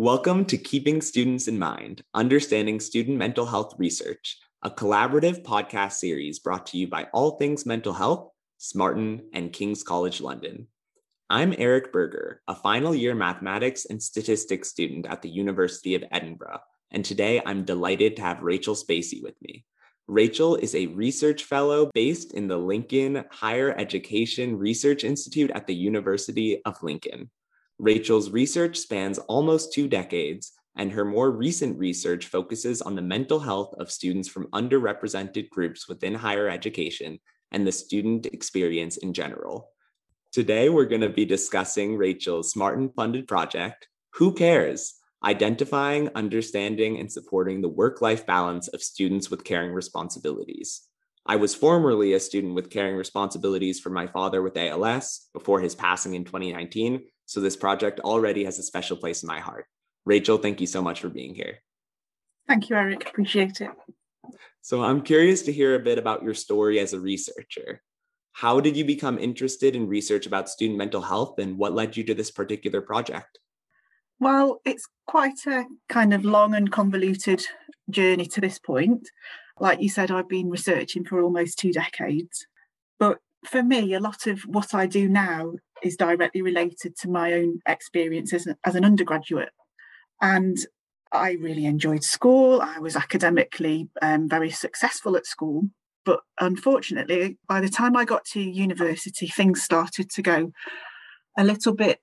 Welcome to Keeping Students in Mind Understanding Student Mental Health Research, a collaborative podcast series brought to you by All Things Mental Health, Smarten, and King's College London. I'm Eric Berger, a final year mathematics and statistics student at the University of Edinburgh, and today I'm delighted to have Rachel Spacey with me. Rachel is a research fellow based in the Lincoln Higher Education Research Institute at the University of Lincoln. Rachel's research spans almost two decades, and her more recent research focuses on the mental health of students from underrepresented groups within higher education and the student experience in general. Today, we're going to be discussing Rachel's Smarten funded project, Who Cares? Identifying, Understanding, and Supporting the Work Life Balance of Students with Caring Responsibilities. I was formerly a student with caring responsibilities for my father with ALS before his passing in 2019, so this project already has a special place in my heart. Rachel, thank you so much for being here. Thank you, Eric. Appreciate it. So I'm curious to hear a bit about your story as a researcher. How did you become interested in research about student mental health and what led you to this particular project? Well, it's quite a kind of long and convoluted journey to this point. Like you said, I've been researching for almost two decades. But for me, a lot of what I do now is directly related to my own experiences as, an undergraduate. And I really enjoyed school. I was academically um, very successful at school. But unfortunately, by the time I got to university, things started to go a little bit,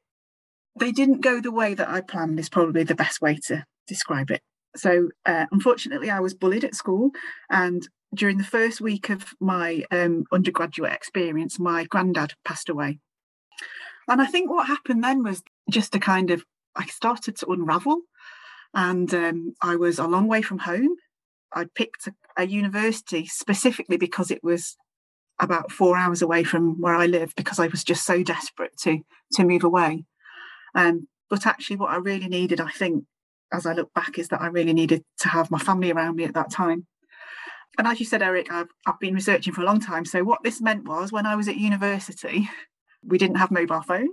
they didn't go the way that I planned, is probably the best way to describe it. So, uh, unfortunately, I was bullied at school. And during the first week of my um, undergraduate experience, my granddad passed away. And I think what happened then was just a kind of, I started to unravel. And um, I was a long way from home. I picked a, a, university specifically because it was about four hours away from where I live because I was just so desperate to to move away. Um, but actually, what I really needed, I think, as I look back, is that I really needed to have my family around me at that time. And as you said, Eric, I've, I've been researching for a long time. So what this meant was when I was at university, we didn't have mobile phones.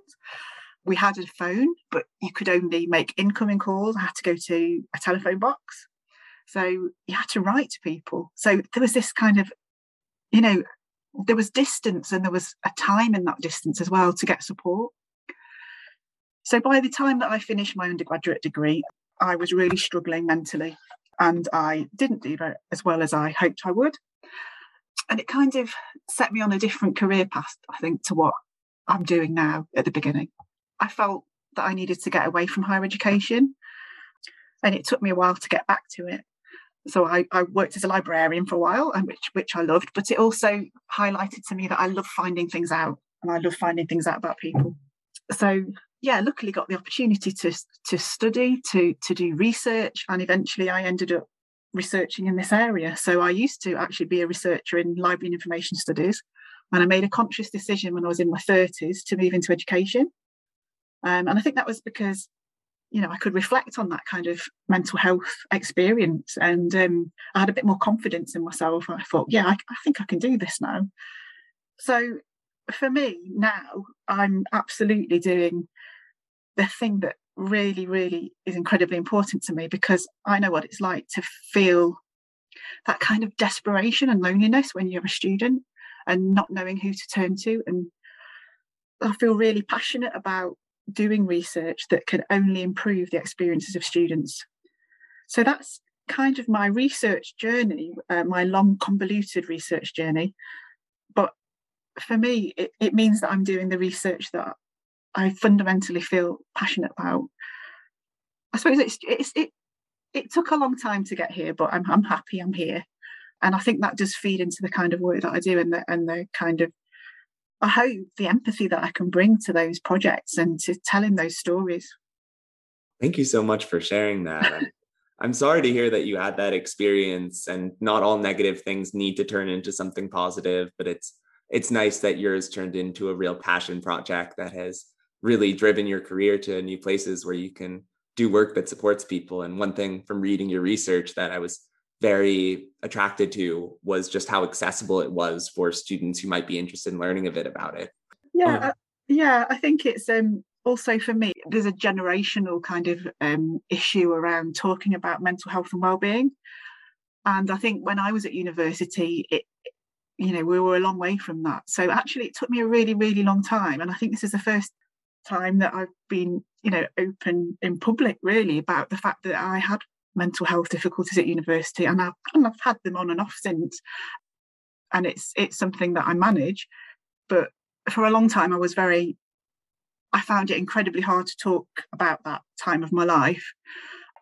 We had a phone, but you could only make incoming calls. I had to go to a telephone box. So you had to write to people. So there was this kind of, you know, there was distance and there was a time in that distance as well to get support. So by the time that I finished my undergraduate degree, I was really struggling mentally and I didn't do as well as I hoped I would. And it kind of set me on a different career path, I think, to what I'm doing now at the beginning. I felt that I needed to get away from higher education, and it took me a while to get back to it. So I, I worked as a librarian for a while, and which which I loved, but it also highlighted to me that I love finding things out, and I love finding things out about people. So yeah, luckily got the opportunity to to study, to to do research, and eventually I ended up researching in this area. So I used to actually be a researcher in library and information studies, and I made a conscious decision when I was in my 30s to move into education. Um, and I think that was because, you know, I could reflect on that kind of mental health experience and um, I had a bit more confidence in myself. I thought, yeah, I, I think I can do this now. So for me now, I'm absolutely doing the thing that really, really is incredibly important to me because I know what it's like to feel that kind of desperation and loneliness when you're a student and not knowing who to turn to. And I feel really passionate about doing research that can only improve the experiences of students. So that's kind of my research journey, uh, my long, convoluted research journey. But for me, it, it means that I'm doing the research that I fundamentally feel passionate about. I suppose it's, it's it it took a long time to get here, but I'm I'm happy I'm here and I think that does feed into the kind of work that I do and the and the kind of I hope the empathy that I can bring to those projects and to telling those stories. Thank you so much for sharing that. I'm sorry to hear that you had that experience and not all negative things need to turn into something positive, but it's it's nice that yours turned into a real passion project that has really driven your career to new places where you can do work that supports people. And one thing from reading your research that I was very attracted to was just how accessible it was for students who might be interested in learning a bit about it. Yeah, um, yeah, I think it's um also for me, there's a generational kind of um, issue around talking about mental health and well-being. And I think when I was at university, it, you know, we were a long way from that. So actually, it took me a really, really long time. And I think this is the first time that I've been, you know, open in public really about the fact that I had mental health difficulties at university, and I've, and I've had them on and off since. And it's it's something that I manage, but for a long time I was very I found it incredibly hard to talk about that time of my life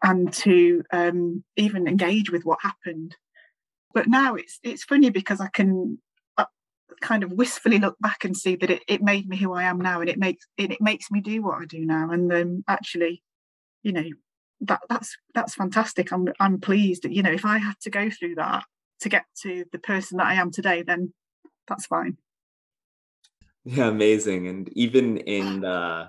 and to um, even engage with what happened. But now it's it's funny because I can kind of wistfully look back and see that it, it made me who I am now, and it makes it, it makes me do what I do now. And um, actually, you know, that that's that's fantastic. I'm I'm pleased. You know, if I had to go through that to get to the person that I am today, then that's fine. Yeah, amazing. And even in the,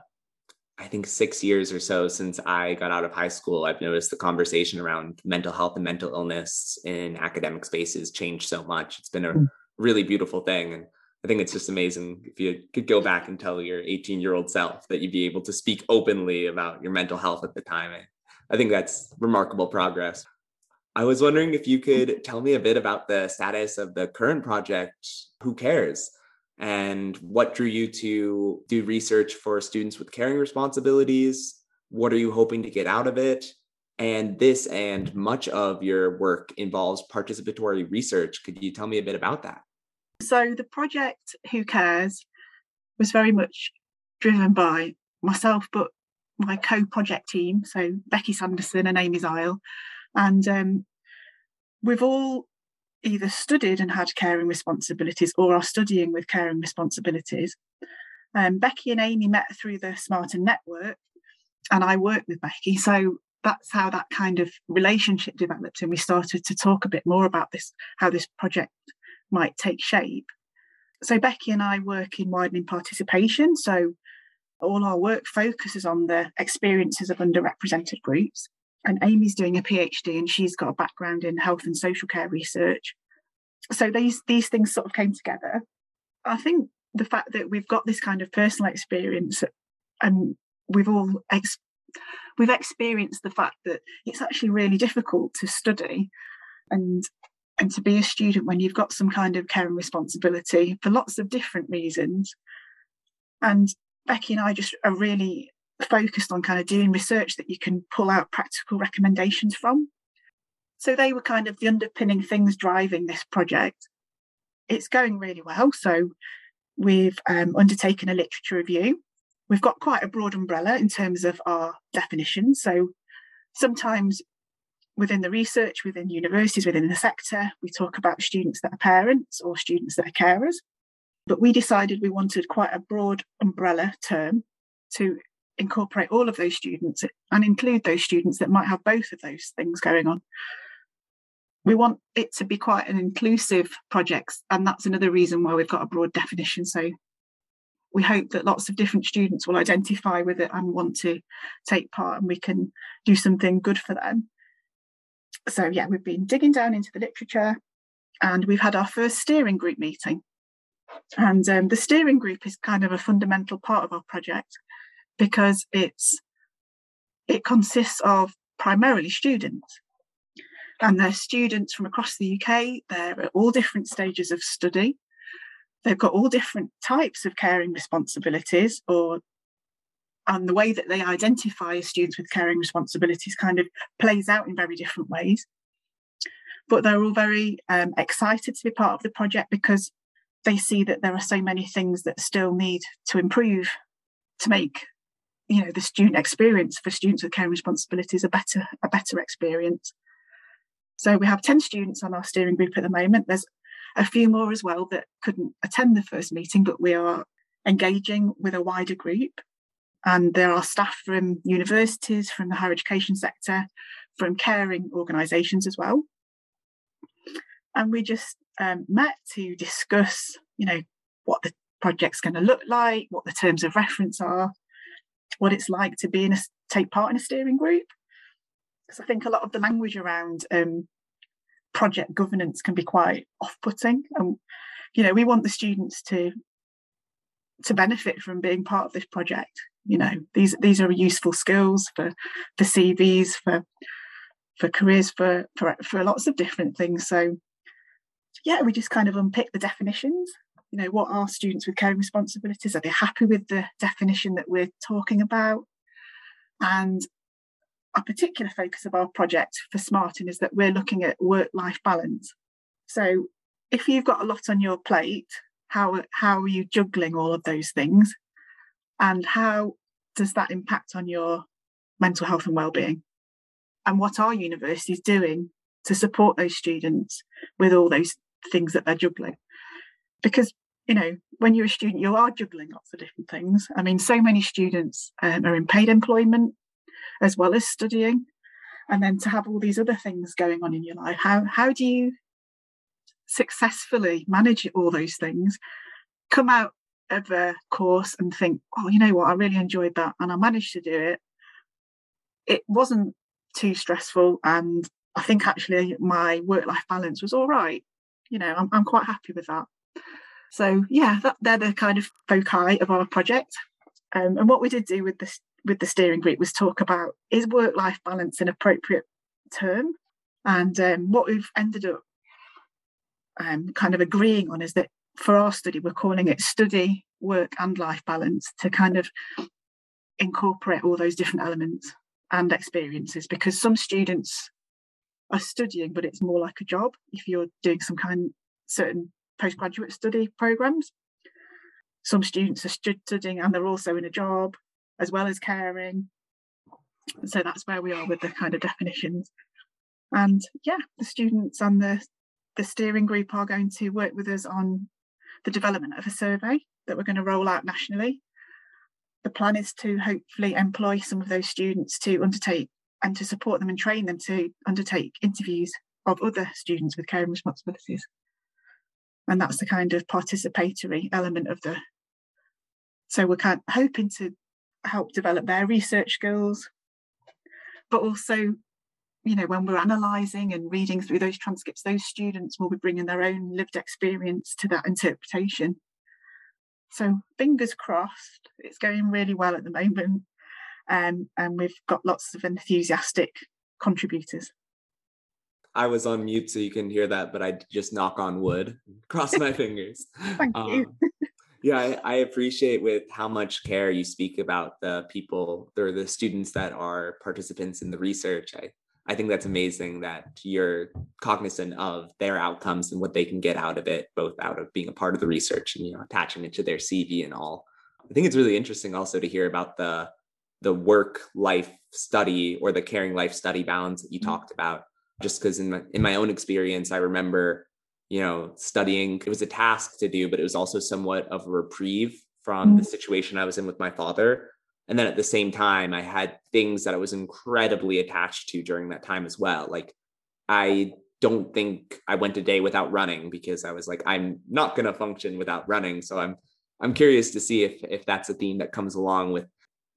I think six years or so since I got out of high school, I've noticed the conversation around mental health and mental illness in academic spaces changed so much. It's been a mm. Really beautiful thing. And I think it's just amazing if you could go back and tell your 18 year old self that you'd be able to speak openly about your mental health at the time. I think that's remarkable progress. I was wondering if you could tell me a bit about the status of the current project, Who Cares? and what drew you to do research for students with caring responsibilities? What are you hoping to get out of it? And this and much of your work involves participatory research. Could you tell me a bit about that? So, the project Who Cares was very much driven by myself, but my co project team, so Becky Sanderson and Amy Zile. And um, we've all either studied and had caring responsibilities or are studying with caring responsibilities. Um, Becky and Amy met through the Smarten Network, and I work with Becky. So that's how that kind of relationship developed, and we started to talk a bit more about this, how this project might take shape. So Becky and I work in widening participation. So all our work focuses on the experiences of underrepresented groups and Amy's doing a PhD and she's got a background in health and social care research. So these these things sort of came together. I think the fact that we've got this kind of personal experience and we've all ex- we've experienced the fact that it's actually really difficult to study and and to be a student when you've got some kind of care and responsibility for lots of different reasons. And Becky and I just are really focused on kind of doing research that you can pull out practical recommendations from. So they were kind of the underpinning things driving this project. It's going really well. So we've um, undertaken a literature review. We've got quite a broad umbrella in terms of our definitions. So sometimes within the research, within universities, within the sector, we talk about students that are parents or students that are carers. But we decided we wanted quite a broad umbrella term to incorporate all of those students and include those students that might have both of those things going on. We want it to be quite an inclusive project, and that's another reason why we've got a broad definition. So we hope that lots of different students will identify with it and want to take part, and we can do something good for them. So, yeah, we've been digging down into the literature and we've had our first steering group meeting. And um, the steering group is kind of a fundamental part of our project because it's it consists of primarily students and they're students from across the UK. They're at all different stages of study. They've got all different types of caring responsibilities, or and the way that they identify as students with caring responsibilities kind of plays out in very different ways. But they're all very um, excited to be part of the project because they see that there are so many things that still need to improve to make you know the student experience for students with caring responsibilities a better a better experience so we have 10 students on our steering group at the moment there's a few more as well that couldn't attend the first meeting but we are engaging with a wider group. And there are staff from universities from the higher education sector from caring organisations as well. And we just um, met to discuss you know what the project's going to look like what the terms of reference are what it's like to be in a take part in a steering group. Because I think a lot of the language around um, project governance can be quite off-putting, and you know we want the students to to benefit from being part of this project You know, these these are useful skills for for CVs, for for careers, for for for lots of different things. So yeah, we just kind of unpick the definitions. You know, what are students with caring responsibilities? Are they happy with the definition that we're talking about? And a particular focus of our project for Smarten is that we're looking at work life balance. So if you've got a lot on your plate, how, how are you juggling all of those things? And how does that impact on your mental health and well-being? And what are universities doing to support those students with all those things that they're juggling? Because you know, when you're a student, you are juggling lots of different things. I mean, so many students um, are in paid employment as well as studying and then to have all these other things going on in your life. How how do you successfully manage all those things come out of a course and think oh you know what? I really enjoyed that and i managed to do it. It wasn't too stressful and i think actually my work life balance was all right. You know i'm, I'm quite happy with that. So yeah that, they're the kind of foci of our project. Um, and what we did do with this with the steering group was talk about is work life balance an appropriate term? And um, what we've ended up um, kind of agreeing on is that for our study, we're calling it study, work, and life balance to kind of incorporate all those different elements and experiences because some students are studying, but it's more like a job if you're doing some kind certain postgraduate study programs. Some students are studying and they're also in a job as well as caring. So that's where we are with the kind of definitions. And yeah, the students and the, the steering group are going to work with us on the development of a survey that we're going to roll out nationally. The plan is to hopefully employ some of those students to undertake and to support them and train them to undertake interviews of other students with caring responsibilities. And that's the kind of participatory element of the. So we're kind of hoping to help develop their research skills. But also, you know, when we're analysing and reading through those transcripts, those students will be bringing their own lived experience to that interpretation. So fingers crossed, it's going really well at the moment. Um, and we've got lots of enthusiastic contributors. I was on mute so you can hear that, but I just knock on wood, cross my fingers. Thank um, you yeah I, I, appreciate with how much care you speak about the people or the students that are participants in the research. I i think that's amazing that you're cognizant of their outcomes and what they can get out of it both out of being a part of the research and you know attaching it to their cv and all. I think it's really interesting also to hear about the the work life study or the caring life study bounds that you mm-hmm. talked about. Just because in my in my own experience i remember you know, studying. It was a task to do, but it was also somewhat of a reprieve from mm-hmm. the situation I was in with my father. And then at the same time, I had things that I was incredibly attached to during that time as well. Like, I don't think I went a day without running because I was like, I'm not going to function without running. So I'm I'm curious to see if if that's a theme that comes along with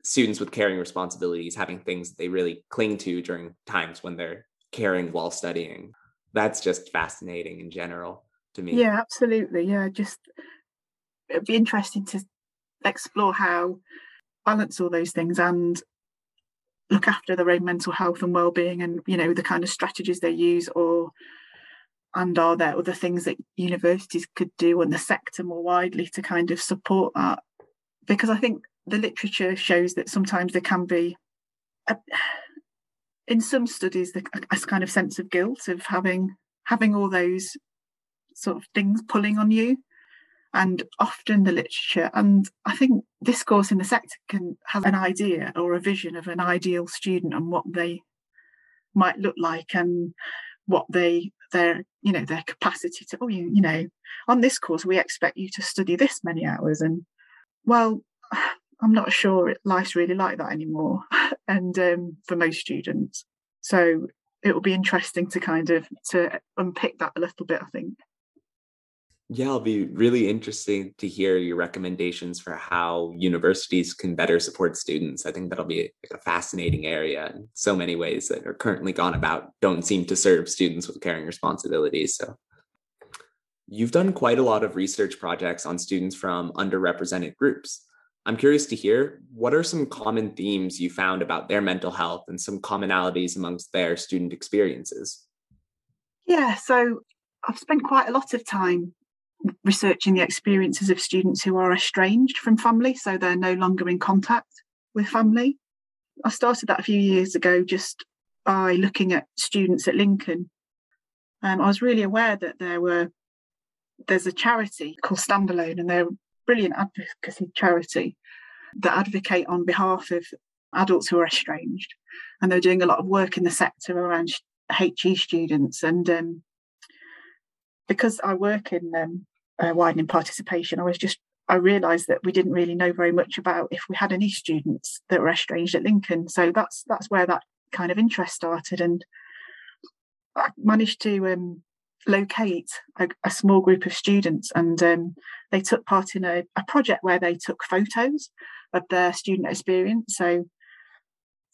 students with caring responsibilities having things that they really cling to during times when they're caring while studying that's just fascinating in general to me. Yeah, absolutely. Yeah, just it'd be interesting to explore how balance all those things and look after their own mental health and well-being and you know the kind of strategies they use or and are there other things that universities could do and the sector more widely to kind of support that because i think the literature shows that sometimes there can be a, in some studies the, a kind of sense of guilt of having having all those sort of things pulling on you. And often the literature and i think this course in the sector can have an idea or a vision of an ideal student and what they might look like and what they their you know their capacity to oh you, you know on this course we expect you to study this many hours and well I'm not sure life's really like that anymore, and um, for most students. So it will be interesting to kind of to unpick that a little bit. I think. Yeah, it'll be really interesting to hear your recommendations for how universities can better support students. I think that'll be a fascinating area in so many ways that are currently gone about don't seem to serve students with caring responsibilities. So you've done quite a lot of research projects on students from underrepresented groups. I'm curious to hear what are some common themes you found about their mental health and some commonalities amongst their student experiences? Yeah, so I've spent quite a lot of time researching the experiences of students who are estranged from family, so they're no longer in contact with family. I started that a few years ago just by looking at students at Lincoln. Um, I was really aware that there were there's a charity called Standalone, and they're brilliant advocacy charity that advocate on behalf of adults who are estranged, and they're doing a lot of work in the sector around HE students. And um, because I work in um, uh, widening participation, I was just I realised that we didn't really know very much about if we had any students that were estranged at Lincoln. So that's that's where that kind of interest started, and I managed to um, locate a, a, small group of students, and um, they took part in a, a project where they took photos of their student experience. So,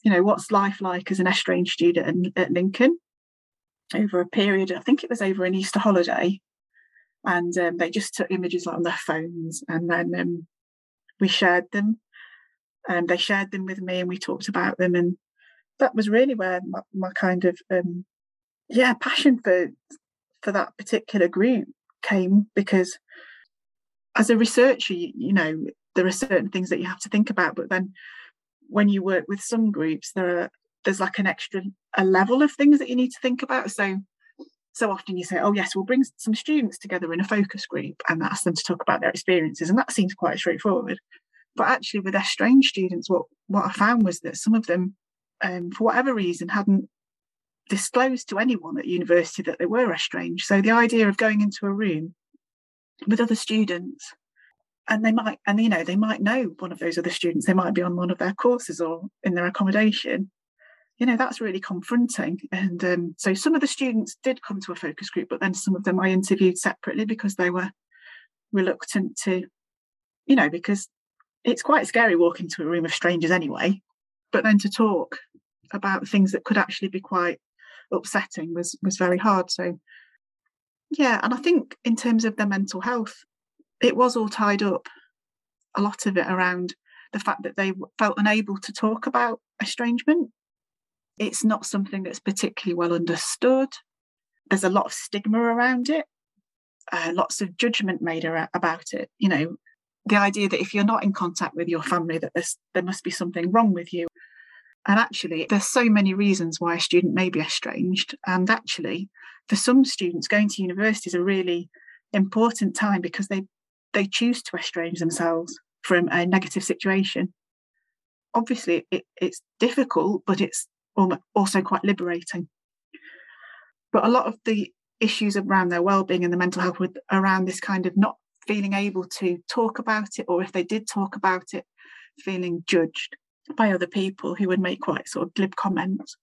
you know, what's life like as an estranged student at, at Lincoln over a period? I think it was over an Easter holiday and um, they just took images on their phones and then um, we shared them and they shared them with me and we talked about them and that was really where my, my kind of um, yeah passion for for that particular group came because as a researcher you, you know there are certain things that you have to think about but then when you work with some groups there are there's like an extra a level of things that you need to think about so so often you say, oh, yes, we'll bring some students together in a focus group and ask them to talk about their experiences. And that seems quite straightforward. But actually, with estranged students, what, what I found was that some of them, um, for whatever reason, hadn't disclosed to anyone at university that they were estranged. So the idea of going into a room with other students and they might and you know they might know one of those other students. They might be on one of their courses or in their accommodation. You know that's really confronting. And um, so some of the students did come to a focus group but then some of them i interviewed separately because they were reluctant to you know because it's quite scary walking to a room of strangers anyway but then to talk about things that could actually be quite upsetting was was very hard so yeah and i think in terms of their mental health it was all tied up a lot of it around the fact that they felt unable to talk about estrangement it's not something that's particularly well understood. There's a lot of stigma around it, uh, lots of judgment made about it. You know, the idea that if you're not in contact with your family, that there must be something wrong with you. And actually, there's so many reasons why a student may be estranged. And actually, for some students, going to university is a really important time because they they choose to estrange themselves from a negative situation. Obviously, it, it's difficult, but it's also quite liberating. But a lot of the issues around their well-being and the mental health with around this kind of not feeling able to talk about it, or if they did talk about it, feeling judged by other people who would make quite sort of glib comments.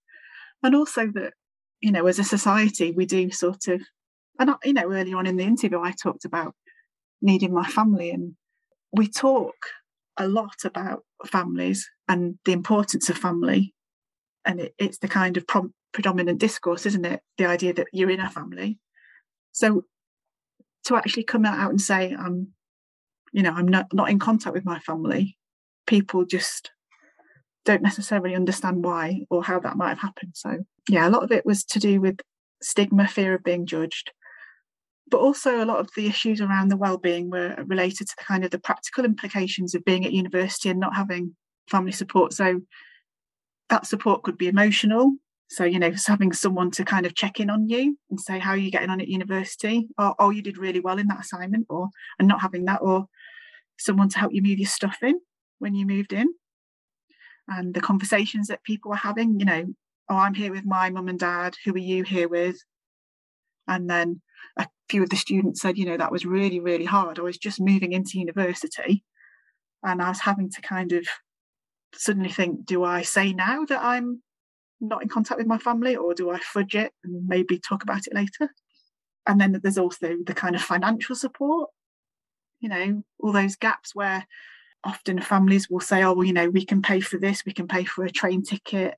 And also that, you know, as a society, we do sort of, and I, you know, earlier on in the interview, I talked about needing my family, and we talk a lot about families and the importance of family and it, it's the kind of prom- predominant discourse, isn't it? The idea that you're in a family. So to actually come out and say, I'm, you know, I'm not, not in contact with my family, people just don't necessarily understand why or how that might have happened. So yeah, a lot of it was to do with stigma, fear of being judged. But also a lot of the issues around the well-being were related to the kind of the practical implications of being at university and not having family support. So that support could be emotional. So, you know, having someone to kind of check in on you and say, how are you getting on at university? Or, oh, you did really well in that assignment, or and not having that, or someone to help you move your stuff in when you moved in. And the conversations that people were having, you know, oh, I'm here with my mum and dad. Who are you here with? And then a few of the students said, you know, that was really, really hard. I was just moving into university and I was having to kind of suddenly think, do I say now that I'm not in contact with my family or do I fudge it and maybe talk about it later? And then there's also the kind of financial support, you know, all those gaps where often families will say, oh, well, you know, we can pay for this, we can pay for a train ticket.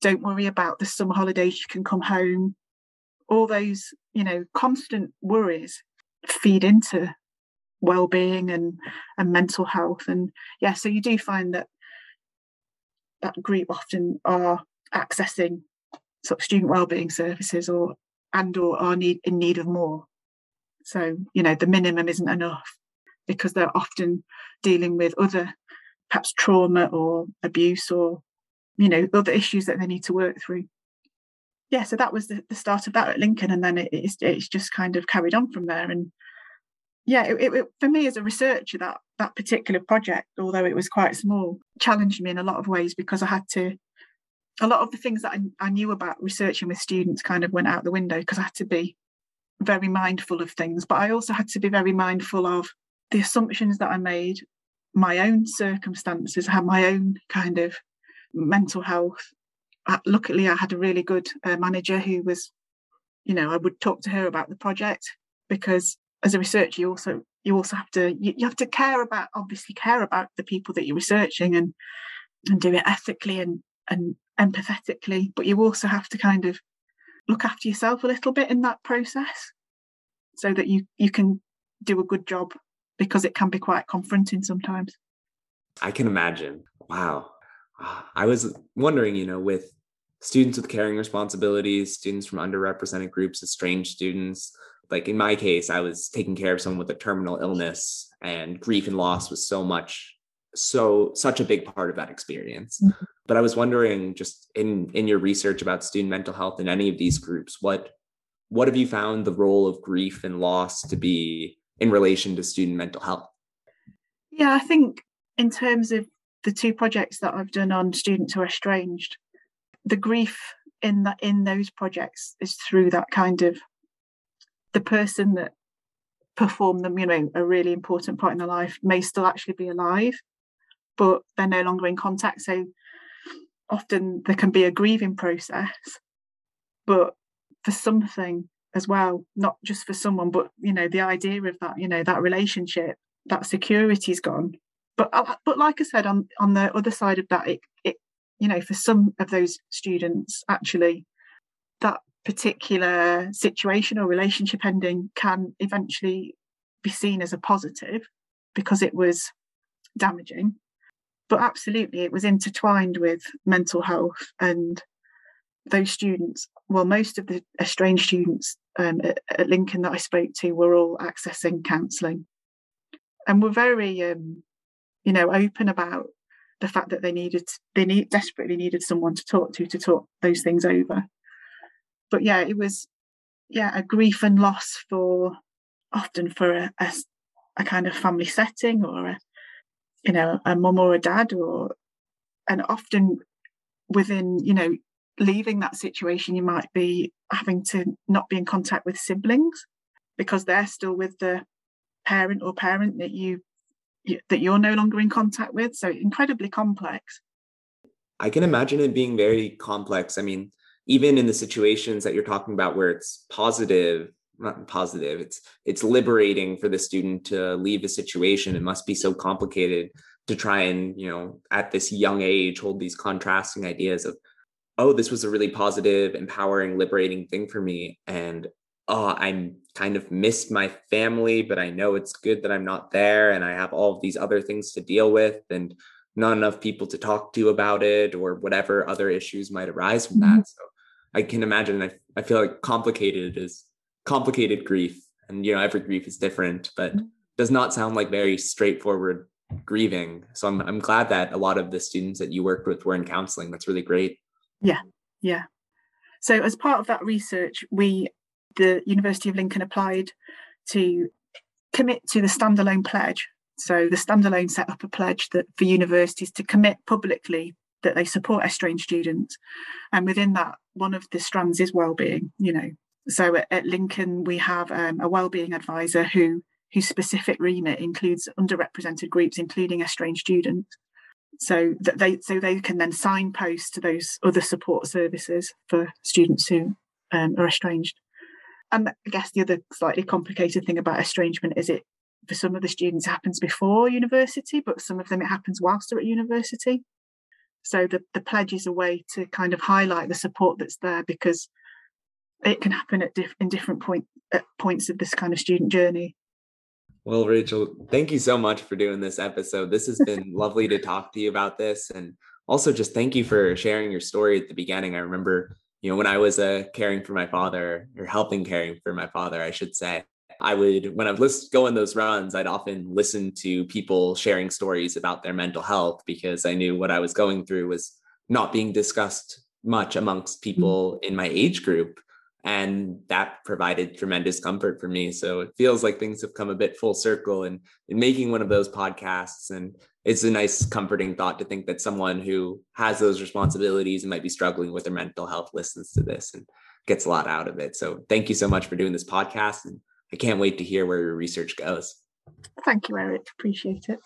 Don't worry about the summer holidays, you can come home. All those, you know, constant worries feed into well-being and and mental health and yeah so you do find that that group often are accessing sort of student well-being services or and or are need in need of more so you know the minimum isn't enough because they're often dealing with other perhaps trauma or abuse or you know other issues that they need to work through. Yeah so that was the, the start of that at lincoln and then it, it's, it's just kind of carried on from there. And yeah it, it, for me as a researcher that that particular project although it was quite small challenged me in a lot of ways because i had to a lot of the things that I, I knew about researching with students kind of went out the window because i had to be very mindful of things but i also had to be very mindful of the assumptions that i made my own circumstances, had my own kind of mental health. luckily, I had a really good uh, manager who was, you know, I would talk to her about the project because as a researcher, you also you also have to you, you have to care about obviously care about the people that you're researching and and do it ethically and and empathetically, but you also have to kind of look after yourself a little bit in that process so that you you can do a good job because it can be quite confronting sometimes. I can imagine. Wow. Ah, I was wondering, you know, with students with caring responsibilities, students from underrepresented groups, estranged students, like in my case, I was taking care of someone with a terminal illness and grief and loss was so much so such a big part of that experience. Mm-hmm. But I was wondering just in in your research about student mental health in any of these groups, what what have you found the role of grief and loss to be in relation to student mental health? Yeah, I think in terms of the two projects that I've done on students who are estranged, the grief in that in those projects is through that kind of the person that performed them, you know, a really important part in their life may still actually be alive, but they're no longer in contact. So often there can be a grieving process, but for something as well not just for someone but you know the idea of that you know that relationship that security's gone. But uh, but like i said on on the other side of that it, it you know for some of those students actually that particular situation or relationship ending can eventually be seen as a positive because it was damaging. But absolutely it was intertwined with mental health and those students well most of the estranged students um, at, at, Lincoln that I spoke to were all accessing counselling, and were very, um, you know, open about the fact that they needed they need desperately needed someone to talk to to talk those things over. But yeah, it was yeah a grief and loss for often for a, a, a kind of family setting or a you know a mum or a dad or and often within you know leaving that situation, you might be having to not be in contact with siblings because they're still with the parent or parent that you, that you're no longer in contact with. So incredibly complex. I can imagine it being very complex. I mean, even in the situations that you're talking about where it's positive, not positive, it's it's liberating for the student to leave a situation. It must be so complicated to try and, you know, at this young age hold these contrasting ideas of oh, this was a really positive, empowering, liberating thing for me. And oh, I'm kind of missed my family, but I know it's good that I'm not there and I have all of these other things to deal with and not enough people to talk to about it or whatever other issues might arise from mm-hmm. that. So I can imagine I, I feel like complicated is complicated grief. And you know, every grief is different, but mm-hmm. does not sound like very straightforward grieving. So I'm I'm glad that a lot of the students that you worked with were in counseling. That's really great. Yeah, yeah. So as part of that research, we, the University of Lincoln, applied to commit to the standalone pledge. So the standalone set up a pledge that for universities to commit publicly that they support estranged students, and within that, one of the strands is well-being. You know, so at, at Lincoln we have um, a well-being advisor who whose specific remit includes underrepresented groups, including estranged students so that they so they can then signpost to those other support services for students who um, are estranged. And I guess the other slightly complicated thing about estrangement is it for some of the students happens before university, but some of them it happens whilst they're at university. So the, the pledge is a way to kind of highlight the support that's there because it can happen at diff- in different point at points of this kind of student journey. Well, Rachel, thank you so much for doing this episode. This has been lovely to talk to you about this. And also just thank you for sharing your story at the beginning. I remember, you know, when I was uh, caring for my father or helping caring for my father, I should say, I would, when I was list, go on those runs, I'd often listen to people sharing stories about their mental health because I knew what I was going through was not being discussed much amongst mm-hmm. people in my age group. And that provided tremendous comfort for me. So it feels like things have come a bit full circle and in, in making one of those podcasts. And it's a nice, comforting thought to think that someone who has those responsibilities and might be struggling with their mental health listens to this and gets a lot out of it. So thank you so much for doing this podcast. And I can't wait to hear where your research goes. Thank you, Eric. Appreciate it.